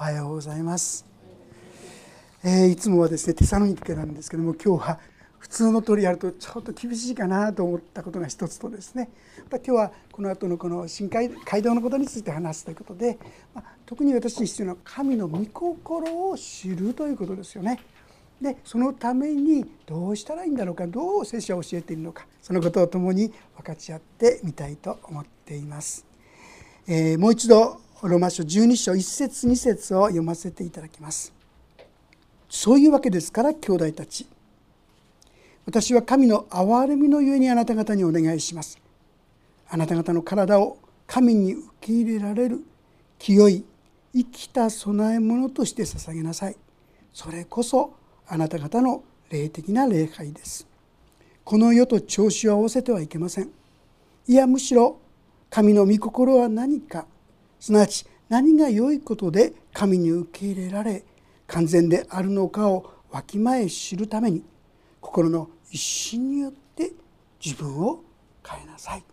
おはようございます、えー、いつもはですねテサロニケなんですけども今日は普通の通りやるとちょっと厳しいかなと思ったことが一つとですね今日はこの後のこの新街道のことについて話すということで、まあ、特に私に必要な神の御心を知るということですよね。でそのためにどうしたらいいんだろうかどう聖書は教えているのかそのことを共に分かち合ってみたいと思っています。えー、もう一度ローマ書12章1節2節を読ませていただきます。そういうわけですから兄弟たち私は神の憐れみのゆえにあなた方にお願いします。あなた方の体を神に受け入れられる清い生きた供え物として捧げなさい。それこそあなた方の霊的な礼拝です。この世と調子を合わせてはいけません。いやむしろ神の御心は何かすなわち何が良いことで神に受け入れられ完全であるのかをわきまえ知るために心の一心によって自分を変えなさい。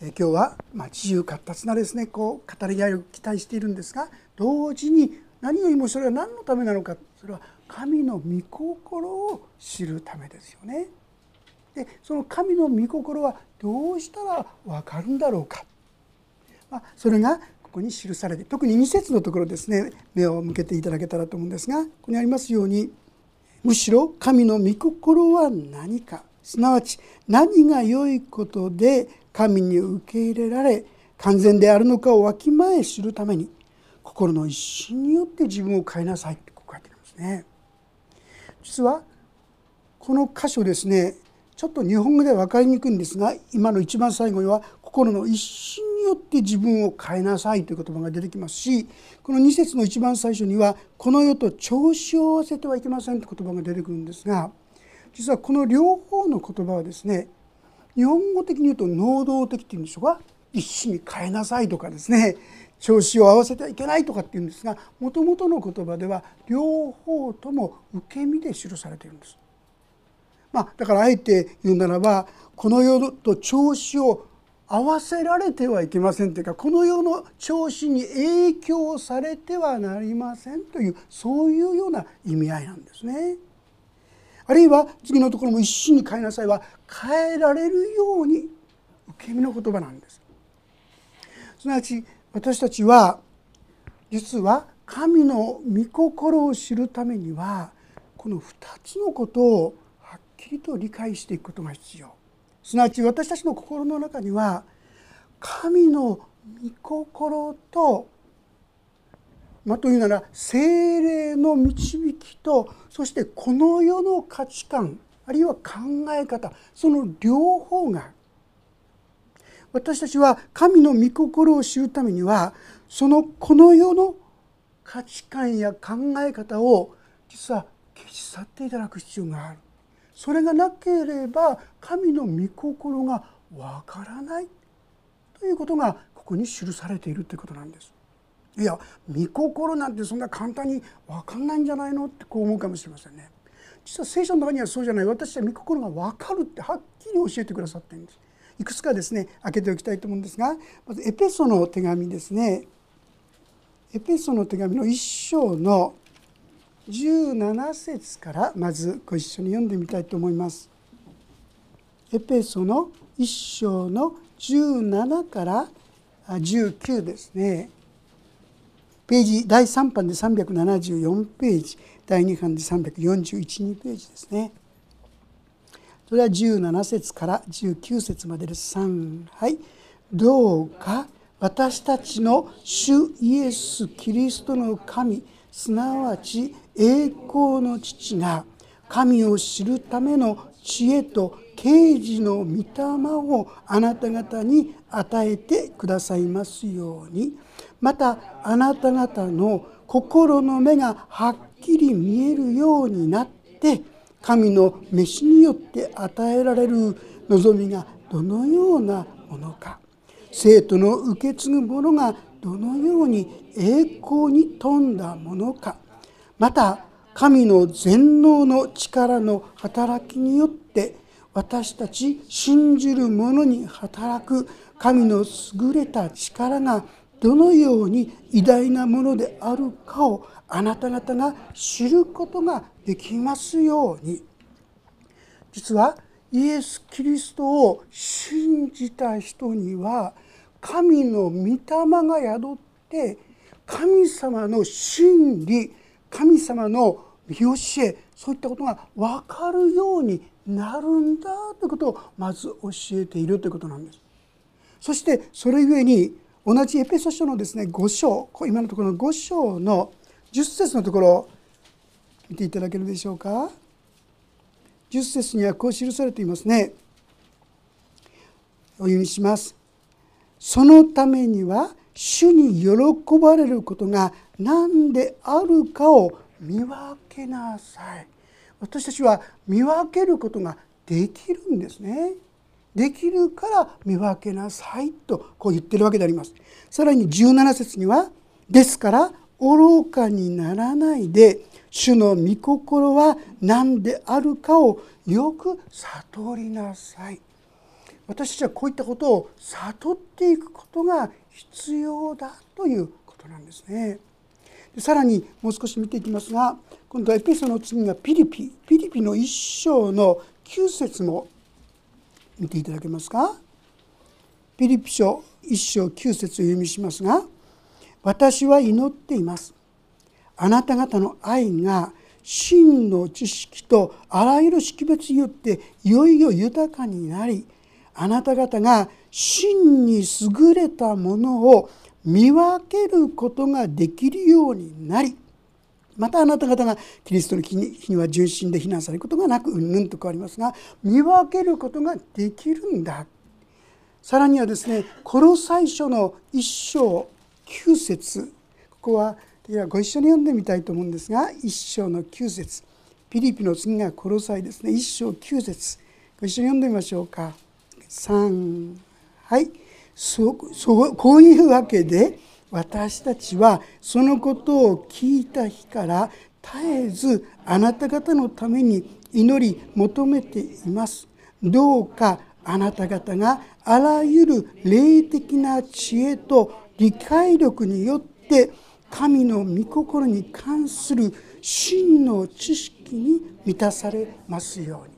え今日は、ま自由闊達なですねこう語り合いを期待しているんですが同時に何よりもそれは何のためなのかそれは神の御心を知るためですよね。でその神の御心はどうしたら分かるんだろうか、それがここに記されて特に2節のところですね目を向けていただけたらと思うんですがここにありますようにむしろ神の御心は何かすなわち何が良いことで神に受け入れられ完全であるのかをわきまえ知るために心の一心によって自分を変えなさいって書いてありますね。実はこの箇所ですねちょっと日本語では分かりにくいんですが今の一番最後には心の一心によって自分を変えなさいという言葉が出てきますしこの2節の一番最初にはこの世と調子を合わせてはいけませんという言葉が出てくるんですが実はこの両方の言葉はですね日本語的に言うと能動的っていうんでしょうか？一心に変えなさいとかですね調子を合わせてはいけないとかっていうんですがもともとの言葉では両方とも受け身で記されているんです。まあ、だからあえて言うならばこの世と調子を合わせられてはいけませんというかこの世の調子に影響されてはなりませんというそういうような意味合いなんですね。あるいは次のところも一心に変えなさいは変えられるように受け身の言葉なんです。すなわち私たちは実は神の御心を知るためにはこの2つのことをはっきりと理解していくことが必要すなわち私たちの心の中には神の御心とまあ、というなら精霊の導きとそしてこの世の価値観あるいは考え方その両方が私たちは神の御心を知るためにはそのこの世の価値観や考え方を実は消し去っていただく必要がある。それがなければ神の御心がわからないということがここに記されているということなんです。いや御心なんてそんな簡単に分かんないんじゃないのってこう思うかもしれませんね。実は聖書の中にはそうじゃない私は御心が分かるってはっきり教えてくださってるんです。いくつかですね開けておきたいと思うんですがまずエペソの手紙ですねエペソの手紙の1章の17節からまずご一緒に読んでみたいと思います。エペソの1章の17から19ですね。ページ第3版で374ページ第2版で3412ページですね。それは17節から19節までです。3はいどうか私たちの主イエス・キリストの神すなわち栄光の父が神を知るための知恵と啓示の御霊をあなた方に与えてくださいますように。またあなた方の心の目がはっきり見えるようになって神の召しによって与えられる望みがどのようなものか。生徒の受け継ぐものがどのように栄光に富んだものか。また神の全能の力の働きによって私たち信じる者に働く神の優れた力がどのように偉大なものであるかをあなた方が知ることができますように。実はイエス・キリストを信じた人には神の御霊が宿って神様の真理神様の見教えそういったことが分かるようになるんだということをまず教えているということなんです。そしてそれゆえに同じエペソ書のですね5章今のところの5章の10節のところ見ていただけるでしょうか。10節にはこう記されていますね。お読みします。そのためには主に喜ばれることが何であるかを見分けなさい。私たちは見分けることができるんですね。できるから見分けなさいとこう言ってるわけであります。さらに17節にはですから愚かにならないで主の御心は何であるかをよく悟りなさい。私たちはこういったことを悟っていくことが必要だということなんですね。さらにもう少し見ていきますが今度はエペソの次がピリピピリピの一章の9節も見ていただけますか？ピリピ書一章9節を読みしますが「私は祈っています」「あなた方の愛が真の知識とあらゆる識別によっていよいよ豊かになりあなた方が真に優れたものを見分けることができるようになりまたあなた方がキリストの日には純真で非難されることがなくうんぬんと変わりますが見分けることができるんだ。さらにはですねこの最初の一章9節。ここはご一緒に読んでみたいと思うんですが一章の9節。ピリピの次がコロサイですね。一章9節。ご一緒に読んでみましょうか。3はい。そそうこういうわけで私たちはそのことを聞いた日から絶えずあなた方のために祈り求めています。どうかあなた方があらゆる霊的な知恵と理解力によって神の御心に関する真の知識に満たされますように。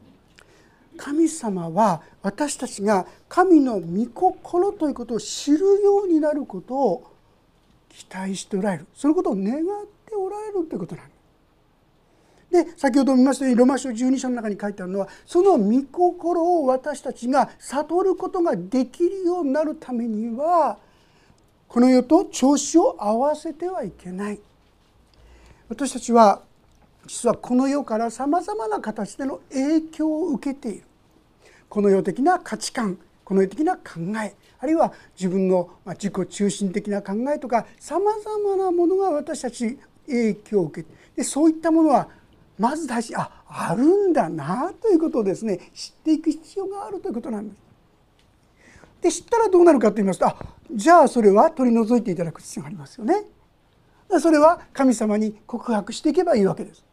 神様は私たちが神の御心ということを知るようになることを期待しておられる。そのことを願っておられるということなんです。で先ほど見ましたようにロマ書12章の中に書いてあるのはその御心を私たちが悟ることができるようになるためにはこの世と調子を合わせてはいけない。私たちは実はこの世からさまざまな形での影響を受けている。この世的な価値観この世的な考えあるいは自分の自己中心的な考えとかさまざまなものが私たち影響を受けてでそういったものはまず大事ああるんだなということをですね知っていく必要があるということなんです。で知ったらどうなるかと言いますとあじゃあそれは取り除いていただく必要がありますよね。それは神様に告白していけばいいわけです。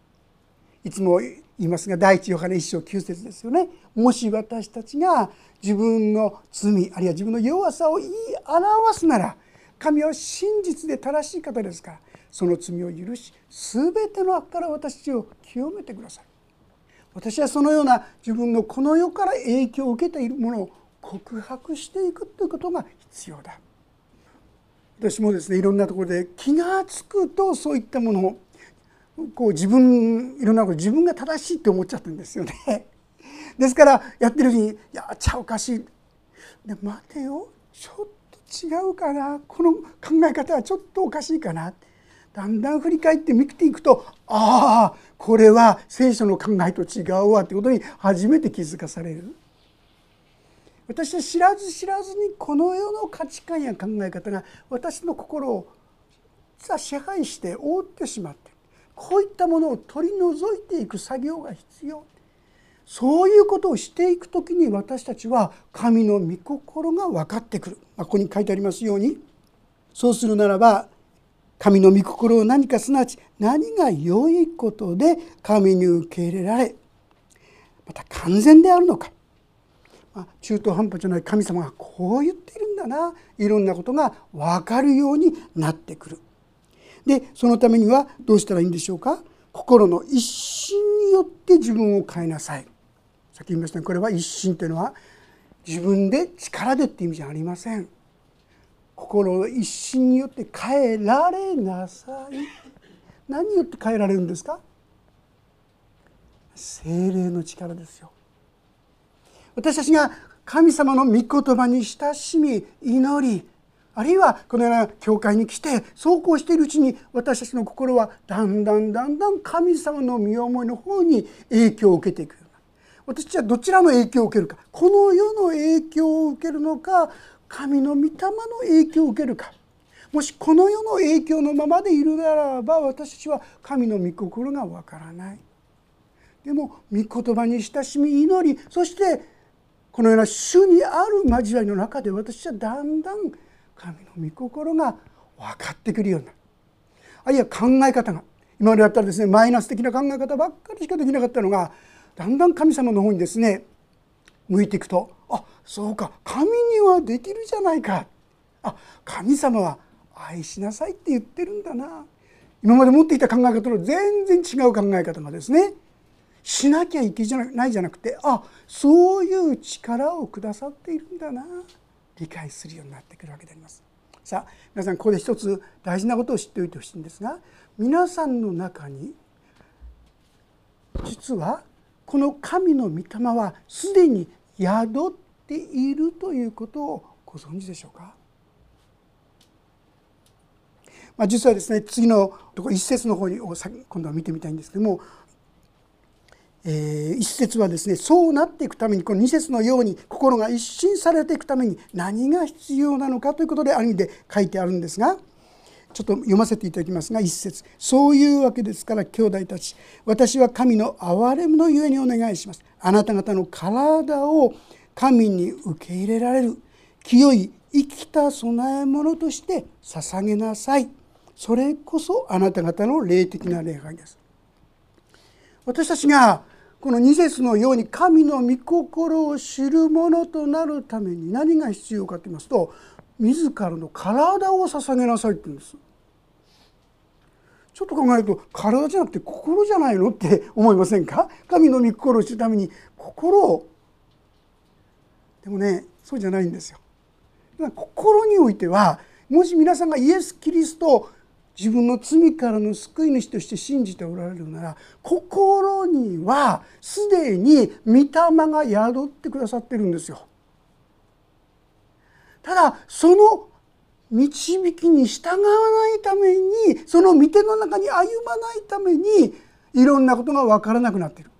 いつも言いますが第一ヨハネ一章9節ですよね。もし私たちが自分の罪あるいは自分の弱さを言い表すなら神は真実で正しい方ですからその罪を許し全ての悪から私たちを清めてください。私はそのような自分のこの世から影響を受けているものを告白していくということが必要だ。私もですねいろんなところで気が付くとそういったものをこう自分いろんなこと自分が正しいって思っちゃってるんですよね。ですからやってるうちに「いやちゃおかしい」で待てよ。ちょっと違うかな。この考え方はちょっとおかしいかな。だんだん振り返って見ていくとああこれは聖書の考えと違うわってことに初めて気づかされる。私は知らず知らずにこの世の価値観や考え方が私の心を支配して覆ってしまってこういったものを取り除いていく作業が必要。そういうことをしていく時に私たちは神の御心が分かってくる、まあ、ここに書いてありますようにそうするならば神の御心を何かすなわち何が良いことで神に受け入れられまた完全であるのか。まあ中途半端じゃない神様がこう言っているんだな。いろんなことが分かるようになってくる。でそのためにはどうしたらいいんでしょうか？心の一心によって自分を変えなさい。さっき言いましたねこれは一心というのは自分で力でって意味じゃありません。心の一心によって変えられなさい。何によって変えられるんですか？精霊の力ですよ。私たちが神様の御言葉に親しみ祈りあるいはこのような教会に来てそうこうしているうちに私たちの心はだんだんだんだん神様の身思いの方に影響を受けていく私たちはどちらの影響を受けるかこの世の影響を受けるのか神の御霊の影響を受けるか。もしこの世の影響のままでいるならば私たちは神の御心がわからない。でも御言葉に親しみ祈りそしてこのような主にある交わりの中で私はだんだん神の御心が分かってくるようになる。あるいは考え方が今までだったらですねマイナス的な考え方ばっかりしかできなかったのがだんだん神様の方にですね向いていくとあそうか神にはできるじゃないか。あ神様は愛しなさいって言ってるんだな。今まで持っていた考え方と全然違う考え方がですねしなきゃいけないじゃなくてあそういう力をくださっているんだな。理解するようになってくるわけであります。さあ皆さんここで一つ大事なことを知っておいてほしいんですが皆さんの中に実はこの神の御霊はすでに宿っているということをご存知でしょうか？まあ、実はですね次のところ一節の方に今度は見てみたいんですけどもえー、一節はですねそうなっていくためにこの二節のように心が一新されていくために何が必要なのかということである意味で書いてあるんですがちょっと読ませていただきますが一節。そういうわけですから兄弟たち私は神の憐れみのゆえにお願いします。あなた方の体を神に受け入れられる清い生きた供え物として捧げなさい。それこそあなた方の霊的な礼拝です。私たちがこの2節のように神の御心を知るものとなるために何が必要かと言いますと自らの体を捧げなさいって言うんです。ちょっと考えると体じゃなくて心じゃないのって思いませんか？神の御心を知るために心をでもねそうじゃないんですよ。心においてはもし皆さんがイエス・キリスト自分の罪からの救い主として信じておられるなら心にはすでに御霊が宿ってくださってるんですよ。ただその導きに従わないためにその御手の中に歩まないためにいろんなことが分からなくなっている。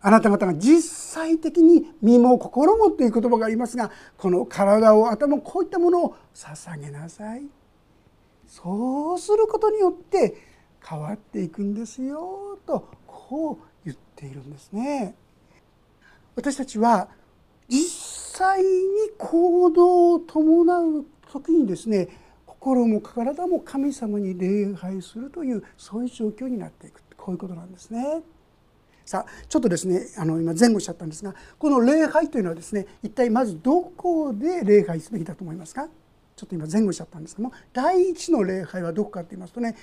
あなた方が実際的に身も心もという言葉がありますがこの体を頭こういったものを捧げなさい。そうすることによって変わっていくんですよとこう言っているんですね。私たちは実際に行動を伴う時にですね心も体も神様に礼拝するというそういう状況になっていくこういうことなんですね。さあちょっとですねあの今前後しちゃったんですがこの礼拝というのはですね一体まずどこで礼拝すべきだと思いますか？ちょっと今前後しちゃったんですけども第一の礼拝はどこかって言いますとね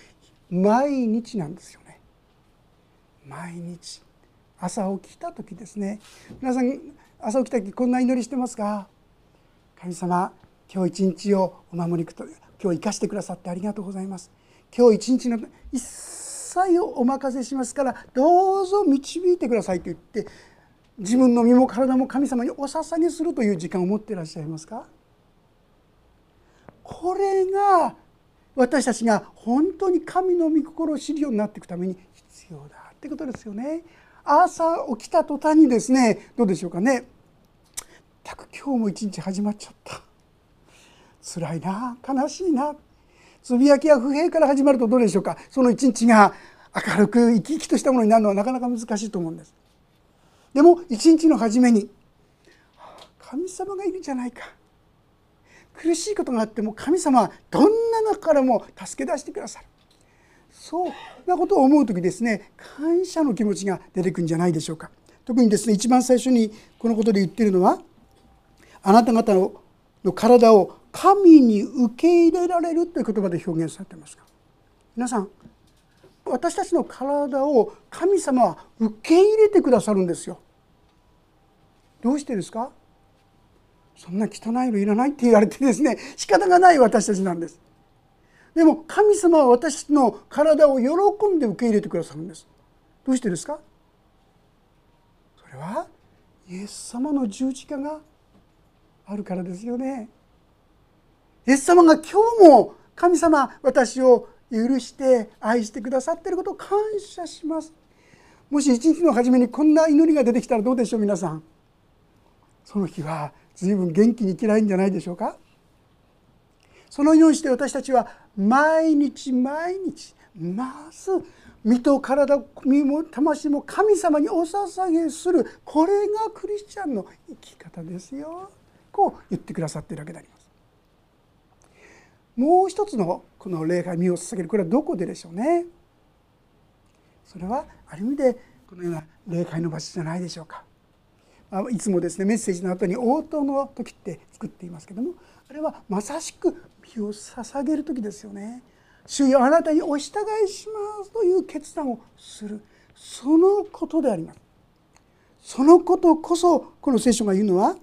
毎日なんですよね。毎日。朝起きた時ですね。皆さん朝起きた時こんな祈りしてますか？神様今日一日をお守りくと今日生かしてくださってありがとうございます。今日一日の一切をお任せしますからどうぞ導いてくださいと言って自分の身も体も神様にお捧げするという時間を持っていらっしゃいますか？これが私たちが本当に神の御心を知るようになっていくために必要だってことですよね。朝起きた途端にですねどうでしょうかね。たく今日も一日始まっちゃった。辛いな悲しいな。つぶやきや不平から始まるとどうでしょうか。その一日が明るく生き生きとしたものになるのはなかなか難しいと思うんです。でも一日の初めに神様がいるじゃないか。苦しいことがあっても神様はどんな中からも助け出してくださる。そうなことを思う時ですね感謝の気持ちが出てくるんじゃないでしょうか。特にですね一番最初にこのことで言ってるのはあなた方の体を神に受け入れられるという言葉で表現されていますが皆さん私たちの体を神様は受け入れてくださるんですよ。どうしてですか？そんな汚いのいらないって言われてですね仕方がない私たちなんです。でも神様は私の体を喜んで受け入れてくださるんです。どうしてですか？それはイエス様の十字架があるからですよね。イエス様が今日も神様私を許して愛してくださっていることを感謝しますもし一日の初めにこんな祈りが出てきたらどうでしょう皆さんその日は随分元気に生きないんじゃないでしょうか？そのようにして私たちは毎日毎日まず身と体身も魂も神様にお捧げするこれがクリスチャンの生き方ですよ。こう言ってくださっているわけであります。もう一つのこの礼拝身を捧げるこれはどこででしょうね？それはある意味でこのような礼拝の場所じゃないでしょうか。いつもですねメッセージの後に応答の時って作っていますけどもあれはまさしく身を捧げる時ですよね。主よあなたにお従いしますという決断をする。そのことであります。そのことこそこの聖書が言うのは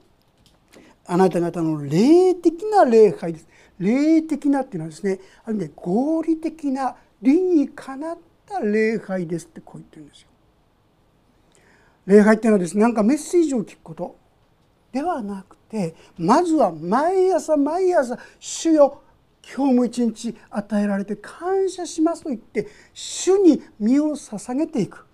あなた方の霊的な礼拝です。霊的なっていうのはですねある意味で合理的な理にかなった礼拝ですってこう言ってるんですよ。礼拝っていうのはですねなんかメッセージを聞くこと。ではなくてまずは毎朝毎朝「主よ今日も一日与えられて感謝します」と言って主に身を捧げていく。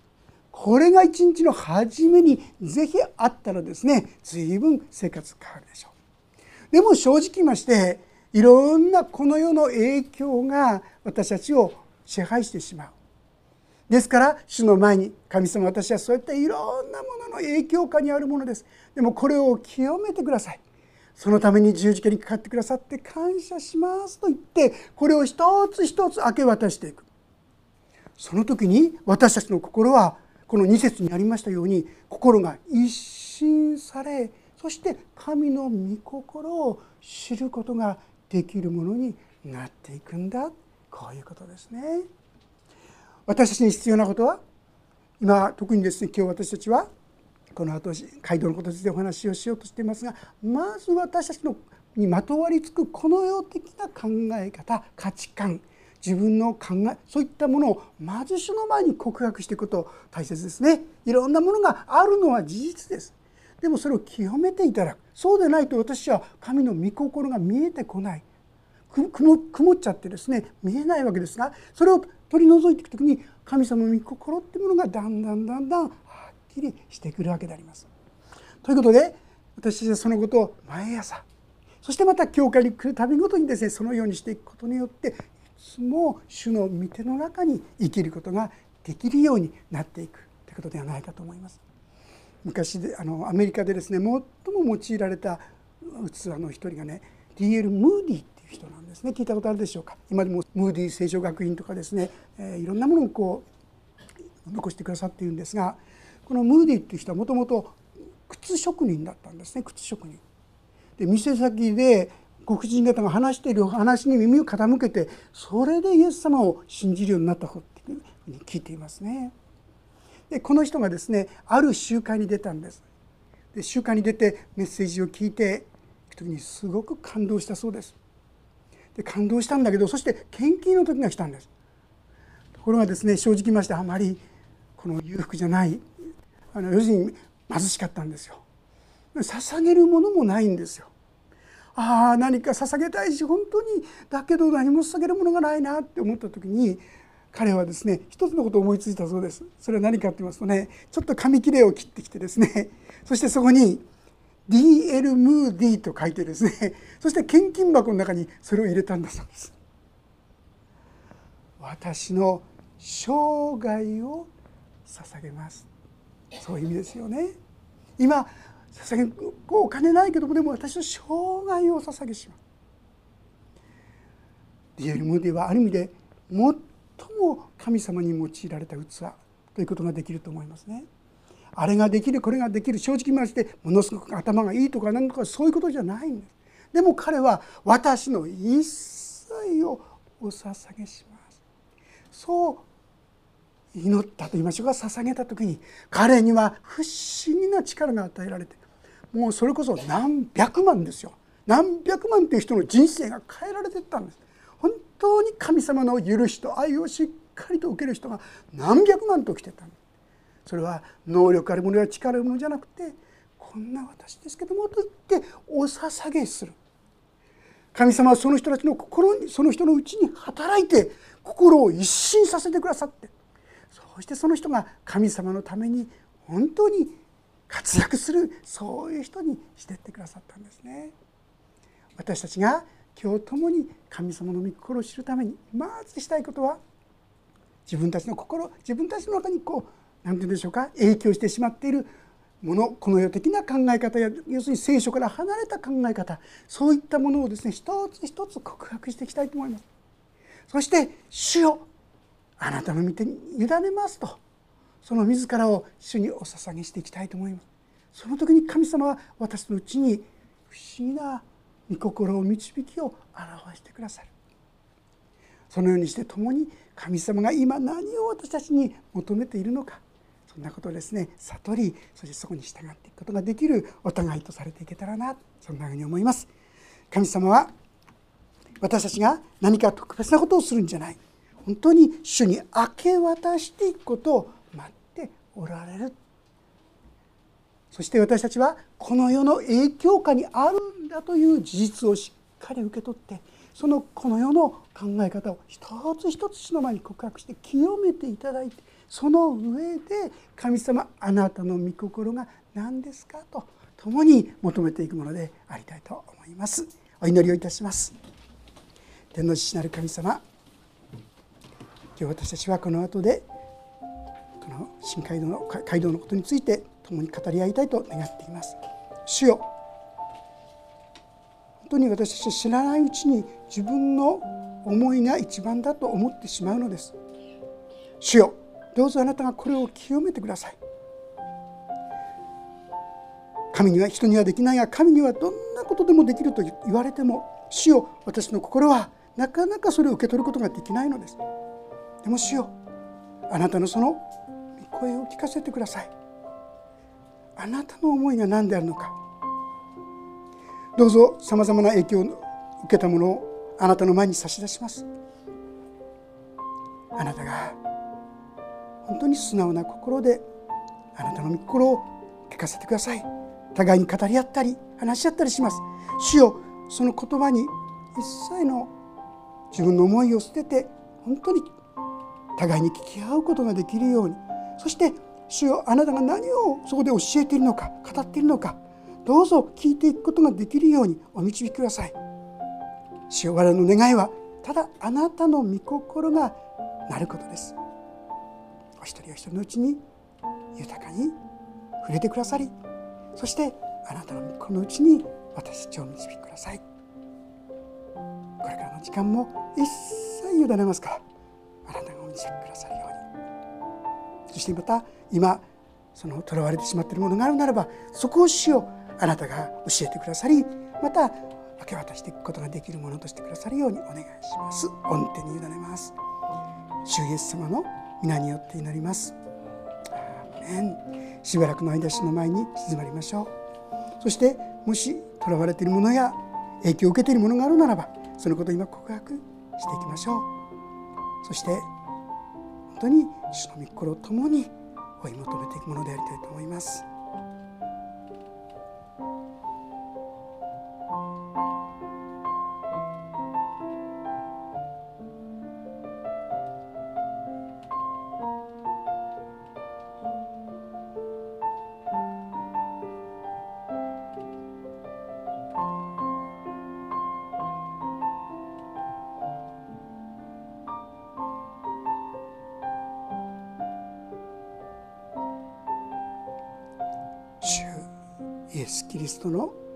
これが一日の初めにぜひあったらですね随分生活変わるでしょう。でも正直言いましていろんなこの世の影響が私たちを支配してしまう。ですから主の前に神様私はそういったいろんなものの影響下にあるものです。でもこれを清めてください。そのために十字架にかかってくださって感謝しますと言ってこれを一つ一つ明け渡していく。その時に私たちの心はこの2節にありましたように心が一新されそして神の御心を知ることができるものになっていくんだ。こういうことですね。私たちに必要なことは今特にですね今日私たちはこの後街道のことについてお話をしようとしていますがまず私たちのにまとわりつくこの世的な考え方価値観自分の考えそういったものをまず主の前に告白していくこと大切ですね。いろんなものがあるのは事実です。でもそれを清めていただく。そうでないと私は神の御心が見えてこない。曇っちゃってですね見えないわけですがそれを取り除いていく時に神様の御心っていうものがだんだんだんだんはっきりしてくるわけであります。ということで私たちはそのことを毎朝そしてまた教会に来るたびごとにですねそのようにしていくことによっていつも主の御手の中に生きることができるようになっていくということではないかと思います。昔であのアメリカでですね最も用いられた器の一人がね D.L. ムーディう人なんですね。聞いたことあるでしょうか？今でもムーディ聖書学院とかですね、え、いろんなものをこう残してくださっているんですがこのムーディーっていう人はもともと靴職人だったんですね。靴職人。で店先で黒人方が話している話に耳を傾けてそれでイエス様を信じるようになった方っていうふうに聞いていますね。でこの人がですねある集会に出たんです。で集会に出てメッセージを聞いていく時にすごく感動したそうです。で感動したんだけどそして献金の時が来たんです。ところがですね正直言いましてあまりこの裕福じゃないあの要するに貧しかったんですよ。捧げるものもないんですよ。ああ何か捧げたいし本当にだけど何も捧げるものがないなって思った時に彼はですね一つのことを思いついたそうです。それは何かって言いますとねちょっと紙切れを切ってきてですねそしてそこに DL ムーディーと書いてですね そして献金箱の中にそれを入れたんだそうです。私の生涯を捧げます。そういう意味ですよね。今捧げお金ないけどもでも私の生涯を捧げします。DL ムーディーはある意味で最も神様に用いられた器ということができると思いますね。あれができるこれができる正直言いましてものすごく頭がいいとか何とかそういうことじゃないんです。でも彼は私の一切をお捧げします。そう祈ったと言いましょうか捧げた時に彼には不思議な力が与えられてもうそれこそ何百万ですよ。何百万という人の人生が変えられてったんです。本当に神様の許しと愛をしっかりと受ける人が何百万と来てたんです。それは能力あるものや力あるものじゃなくてこんな私ですけどもと言ってお捧げする神様はその人たちの心にその人のうちに働いて心を一新させてくださってそしてその人が神様のために本当に活躍するそういう人にしてってくださったんですね。私たちが今日共に神様の御心を知るためにまずしたいことは自分たちの心自分たちの中にこう何て言うんでしょうか？影響してしまっているものこの世的な考え方や要するに聖書から離れた考え方。そういったものをですね一つ一つ告白していきたいと思います。そして主よあなたの御手に委ねますと。その自らを主にお捧げしていきたいと思います。その時に神様は私のうちに不思議な御心を導きを表してくださる。そのようにして共に神様が今何を私たちに求めているのか。そんなことをですね。悟りそしてそこに従っていくことができるお互いとされていけたらなそんなふうに思います。神様は私たちが何か特別なことをするんじゃない。本当に主に明け渡していくことを待っておられる。そして私たちはこの世の影響下にあるんだという事実をしっかり受け取ってそのこの世の考え方を一つ一つ主の前に告白して清めていただいてその上で神様あなたの御心が何ですかと共に求めていくものでありたいと思います。お祈りをいたします。天の父なる神様今日私たちはこの後でこの新街道の街道のことについて共に語り合いたいと願っています。主よ本当に私たち知らないうちに自分の思いが一番だと思ってしまうのです。主よどうぞあなたがこれを清めてください。神には人にはできないが神にはどんなことでもできると言われても主よ私の心はなかなかそれを受け取ることができないのです。でも主よあなたのその声を聞かせてください。あなたの思いが何であるのか。どうぞさまざまな影響を受けたものをあなたの前に差し出します。あなたが本当に素直な心であなたの御心を聞かせてください。互いに語り合ったり話し合ったりします。主よその言葉に一切の自分の思いを捨てて本当に互いに聞き合うことができるように。そして主よあなたが何をそこで教えているのか語っているのかどうぞ聞いていくことができるようにお導きください。主よ我々の願いはただあなたの御心がなることです。お一人お一人のうちに豊かに触れてくださりそしてあなたの御心のうちに私たちを導きください。これからの時間も一切委ねますからあなたがお導きくださるように。そしてまた今その囚われてしまっているものがあるならばそこを主よあなたが教えてくださりまた明け渡していくことができるものとしてくださるようにお願いします。御手に委ねます。主イエス様の皆によって祈ります。しばらくの間主の前に静まりましょう。そしてもし囚われているものや影響を受けているものがあるならばそのことを今告白していきましょう。そして本当に主の御心を共に追い求めていくものでありたいと思います。イ